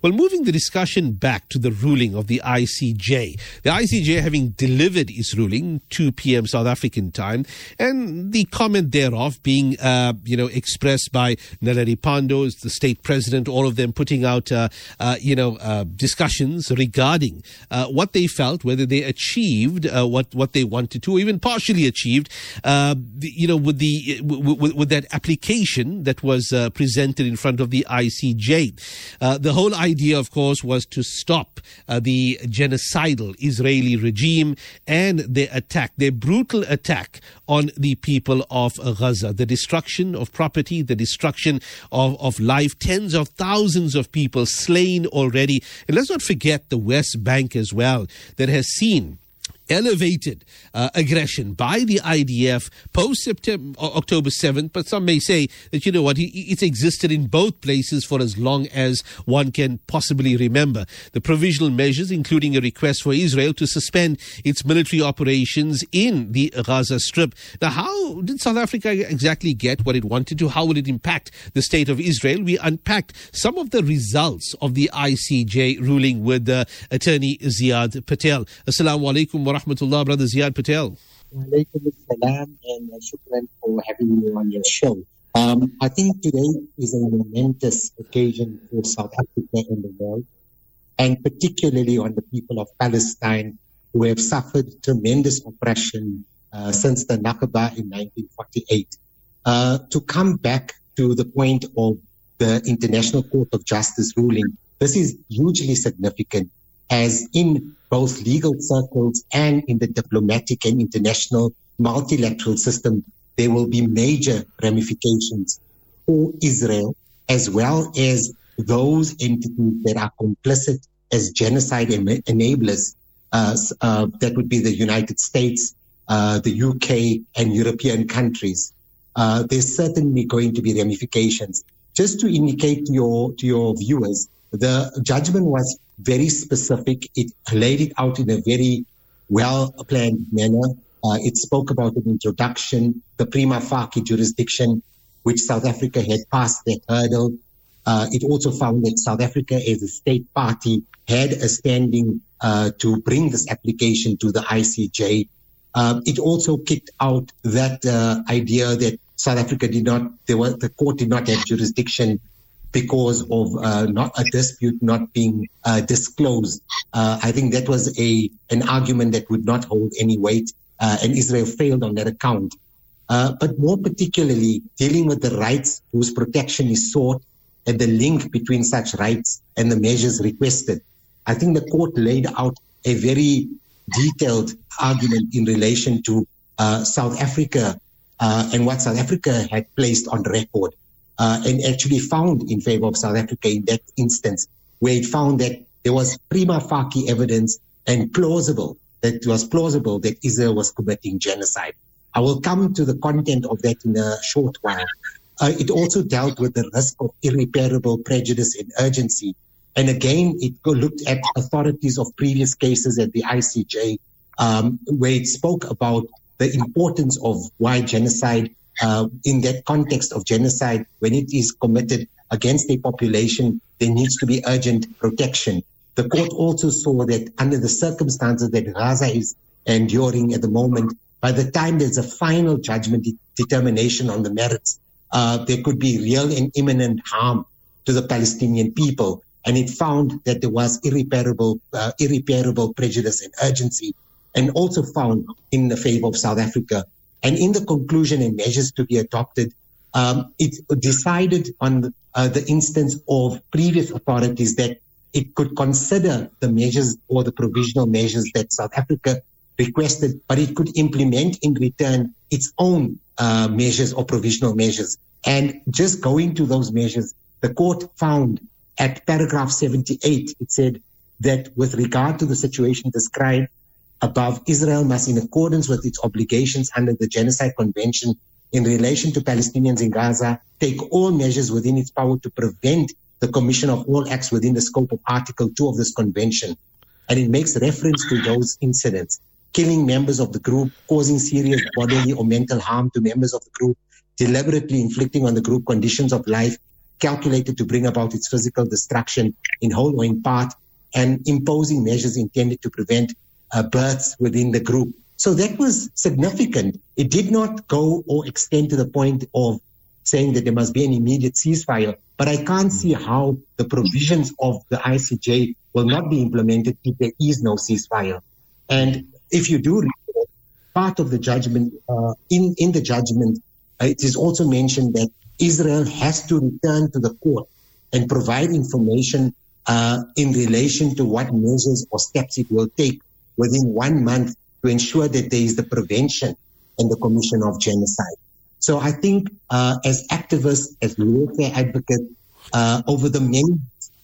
Well, moving the discussion back to the ruling of the ICJ. The ICJ having delivered its ruling 2 p.m. South African time, and the comment thereof being, uh, you know, expressed by Naledi Pandor, the state president, all of them putting out, uh, uh, you know, uh, discussions regarding uh, what they felt, whether they achieved uh, what what they wanted to, or even partially achieved, you know, with the with, with, that application that was presented in front of the ICJ. the whole idea, of course, was to stop uh, the genocidal Israeli regime and their attack, their brutal attack on the people of Gaza, the destruction of property, the destruction of, of life, tens of thousands of people slain already. And let's not forget the West Bank as well, that has seen elevated uh, aggression by the IDF post September October 7th but some may say that you know what it's existed in both places for as long as one can possibly remember. The provisional measures including a request for Israel to suspend its military operations in the Gaza strip. Now how did South Africa exactly get what it wanted to? How will it impact the state of Israel? We unpacked some of the results of the ICJ ruling with uh, attorney Ziyaad Patel. Assalamu alaikum wa rahmatullah, Brother Ziyaad Patel. Walaikum salam and shukran for having me on your show. Um, I think today is a momentous occasion for South Africa and the world, and particularly on the people of Palestine who have suffered tremendous oppression uh, since the Nakba in 1948. Uh, to come back to the point of the International Court of Justice ruling, this is hugely significant as in both legal circles and in the diplomatic and international multilateral system, there will be major ramifications for Israel as well as those entities that are complicit as genocide enablers. Uh, uh, that would be the United States, uh, the UK, and European countries. Uh, there's certainly going to be ramifications. Just to indicate to your to your viewers, the judgment was very specific. It laid it out in a very well planned manner. Uh, it spoke about an introduction, the prima facie jurisdiction, which South Africa had passed that hurdle. Uh, it also found that South Africa, as a state party, had a standing uh, to bring this application to the ICJ. Uh, it also kicked out that uh, idea that South Africa did not, the court did not have jurisdiction because of uh, not a dispute not being uh, disclosed. Uh, I think that was a an argument that would not hold any weight, uh, and Israel failed on that account. Uh, but more particularly, dealing with the rights whose protection is sought and the link between such rights and the measures requested. I think the court laid out a very detailed argument in relation to uh, South Africa and what South Africa had placed on record uh, and actually found in favor of South Africa in that instance, where it found that there was prima facie evidence and plausible that it was plausible that Israel was committing genocide. I will come to the content of that in a short while. Uh, it also dealt with the risk of irreparable prejudice and urgency. And again, it looked at authorities of previous cases at the ICJ, um, where it spoke about the importance of why genocide uh, in that context of genocide, when it is committed against a population, there needs to be urgent protection. The court also saw that under the circumstances that Gaza is enduring at the moment, by the time there's a final judgment de- determination on the merits, uh, there could be real and imminent harm to the Palestinian people. And it found that there was irreparable, uh, irreparable prejudice and urgency, and also found in the favor of South Africa and in the conclusion and measures to be adopted, um, it decided on uh, the instance of previous authorities that it could consider the measures or the provisional measures that South Africa requested, but it could implement in return its own uh, measures or provisional measures. And just going to those measures, the court found at paragraph 78, it said that with regard to the situation described, above, Israel must, in accordance with its obligations under the Genocide Convention in relation to Palestinians in Gaza, take all measures within its power to prevent the commission of all acts within the scope of Article 2 of this convention. And it makes reference to those incidents, killing members of the group, causing serious bodily or mental harm to members of the group, deliberately inflicting on the group conditions of life calculated to bring about its physical destruction in whole or in part, and imposing measures intended to prevent uh, births within the group. So that was significant. It did not go or extend to the point of saying that there must be an immediate ceasefire, but I can't see how the provisions of the ICJ will not be implemented if there is no ceasefire. And if you do part of the judgment, uh, in, in the judgment, uh, it is also mentioned that Israel has to return to the court and provide information uh, in relation to what measures or steps it will take within one month to ensure that there is the prevention and the commission of genocide. So I think uh, as activists, as lawfare advocates, uh, over the many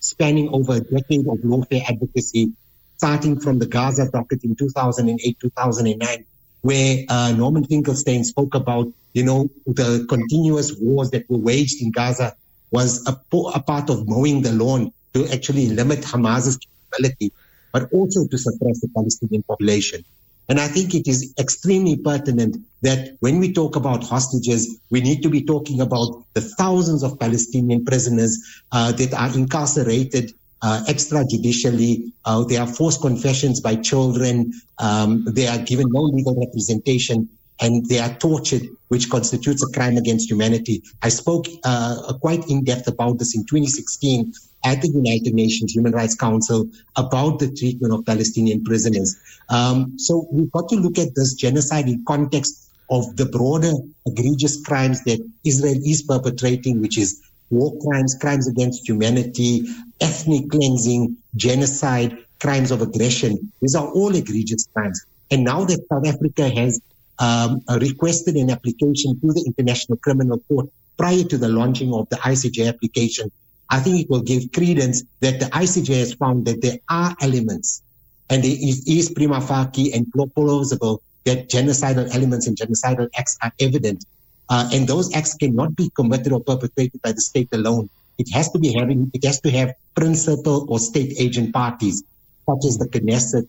spanning over a decade of lawfare advocacy, starting from the Gaza docket in 2008, 2009, where uh, Norman Finkelstein spoke about, you know, the continuous wars that were waged in Gaza was a, a part of mowing the lawn to actually limit Hamas's capability, but also to suppress the Palestinian population. And I think it is extremely pertinent that when we talk about hostages, we need to be talking about the thousands of Palestinian prisoners uh, that are incarcerated uh, extrajudicially. Uh, there are forced confessions by children. Um, they are given no legal representation and they are tortured, which constitutes a crime against humanity. I spoke uh, quite in depth about this in 2016 at the United Nations Human Rights Council about the treatment of Palestinian prisoners. Um, so we've got to look at this genocide in context of the broader egregious crimes that Israel is perpetrating, which is war crimes, crimes against humanity, ethnic cleansing, genocide, crimes of aggression. These are all egregious crimes. And now that South Africa has um, requested an application to the International Criminal Court prior to the launching of the ICJ application, I think it will give credence that the ICJ has found that there are elements and it is prima facie and plausible that genocidal elements and genocidal acts are evident. Uh, and those acts cannot be committed or perpetrated by the state alone. It has to be having, it has to have principal or state agent parties, such as the Knesset,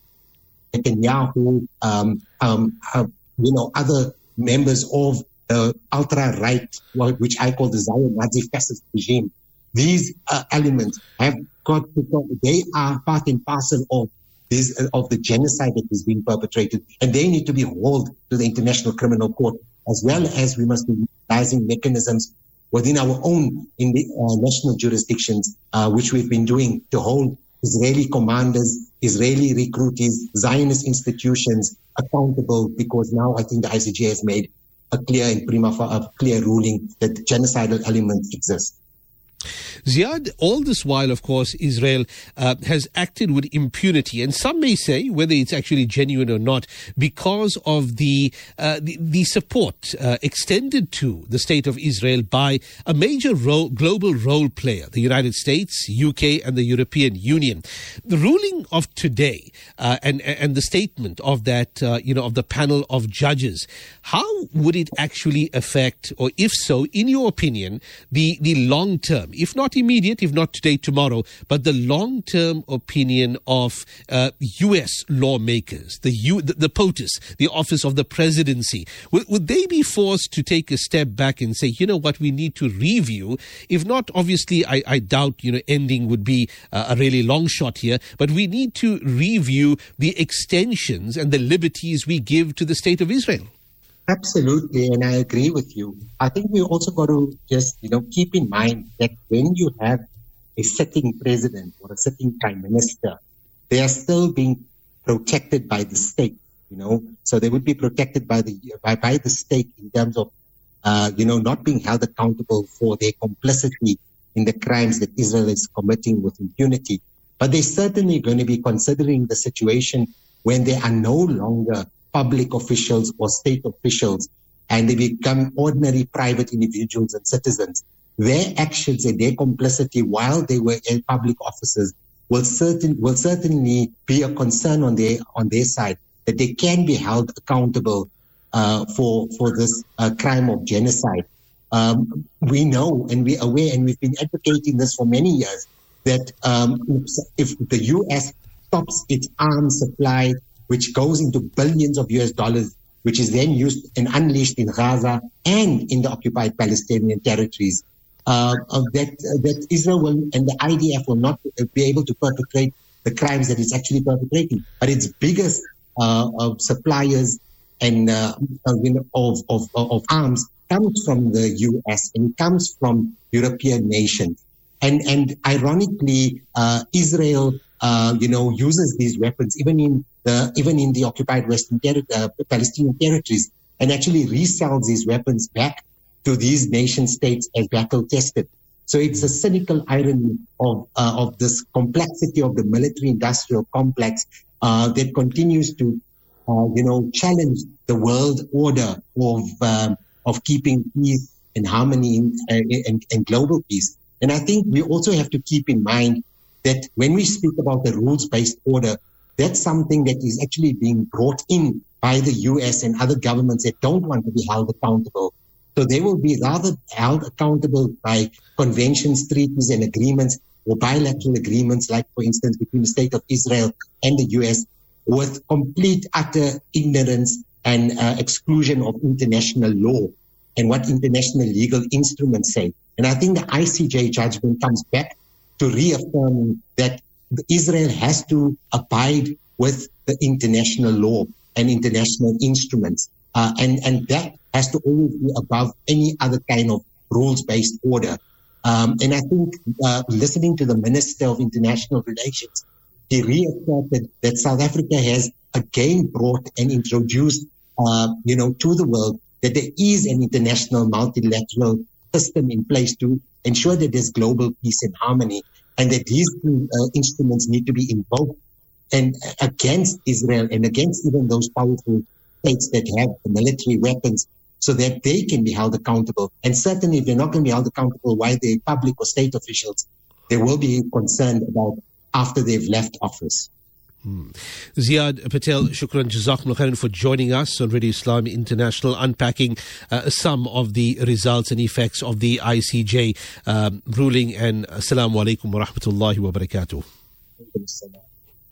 Netanyahu, um, um, uh, you know, other members of the ultra right, which I call the Zion fascist regime. These uh, elements have got to they are part and parcel of this, uh, of the genocide that is being perpetrated, and they need to be hauled to the International Criminal Court, as well as we must be utilizing mechanisms within our own in the uh, national jurisdictions, uh, which we've been doing to hold Israeli commanders, Israeli recruitees, Zionist institutions accountable, because now I think the ICJ has made a clear and prima facie clear ruling that genocidal elements exist. Ziyaad, all this while, of course, Israel uh, has acted with impunity, and some may say, whether it's actually genuine or not, because of the uh, the, the, support uh, extended to the state of Israel by a major role, global role player, the United States, UK, and the European Union. The ruling of today uh, and and the statement of that, uh, you know, of the panel of judges, how would it actually affect, or if so, in your opinion, the the long term, if not immediate, if not today, tomorrow, but the long term opinion of uh, U.S. lawmakers, the, U, the, the, POTUS, the Office of the Presidency. Would, would they be forced to take a step back and say, you know what, we need to review? If not, obviously, I, I doubt, you know, ending would be uh, a really long shot here, but we need to review the extensions and the liberties we give to the state of Israel. Absolutely, and I agree with you. I think we also got to just, you know, keep in mind that when you have a sitting president or a sitting prime minister, they are still being protected by the state, you know, so they would be protected by the by, by the state in terms of, uh, you know, not being held accountable for their complicity in the crimes that Israel is committing with impunity. But they're certainly going to be considering the situation when they are no longer public officials or state officials and they become ordinary private individuals and citizens, their actions and their complicity while they were in public offices will certain will certainly be a concern on their on their side that they can be held accountable uh, for for this uh, crime of genocide. Um, we know and we're aware, and we've been advocating this for many years that um, if the U.S. stops its arms supply which goes into billions of US dollars, which is then used and unleashed in Gaza and in the occupied Palestinian territories. uh, that that Israel will, and the IDF will not be able to perpetrate the crimes that it's actually perpetrating. But its biggest uh, suppliers and uh, of, of, of arms comes from the US and comes from European nations. And, and ironically, uh, Israel, uh, you know, uses these weapons even in even in the occupied Western ter- uh, Palestinian territories and actually resells these weapons back to these nation states as battle tested. So it's a cynical irony of, uh, of this complexity of the military industrial complex uh, that continues to, uh, you know, challenge the world order of, um, of keeping peace and harmony in, and, and global peace. And I think we also have to keep in mind that when we speak about the rules-based order, that's something that is actually being brought in by the US and other governments that don't want to be held accountable. So they will be rather held accountable by conventions, treaties, and agreements or bilateral agreements, like, for instance, between the state of Israel and the US, with complete, utter ignorance and uh, exclusion of international law and what international legal instruments say. And I think the ICJ judgment comes back to reaffirm that Israel has to abide with the international law and international instruments. Uh, and, and that has to always be above any other kind of rules-based order. Um, and I think uh, listening to the Minister of International Relations, he reasserted that South Africa has again brought and introduced, uh, you know, to the world that there is an international multilateral system in place to ensure that there's global peace and harmony, and that these uh, instruments need to be invoked and against Israel and against even those powerful states that have the military weapons so that they can be held accountable. And certainly if they're not going to be held accountable why they're public or state officials, they will be concerned about after they've left office. Hmm. Ziyaad Patel, shukran jazakum khairan for joining us on Radio Islam International, unpacking uh, some of the results and effects of the ICJ um, ruling. And assalamu alaikum wa rahmatullahi wa barakatuh.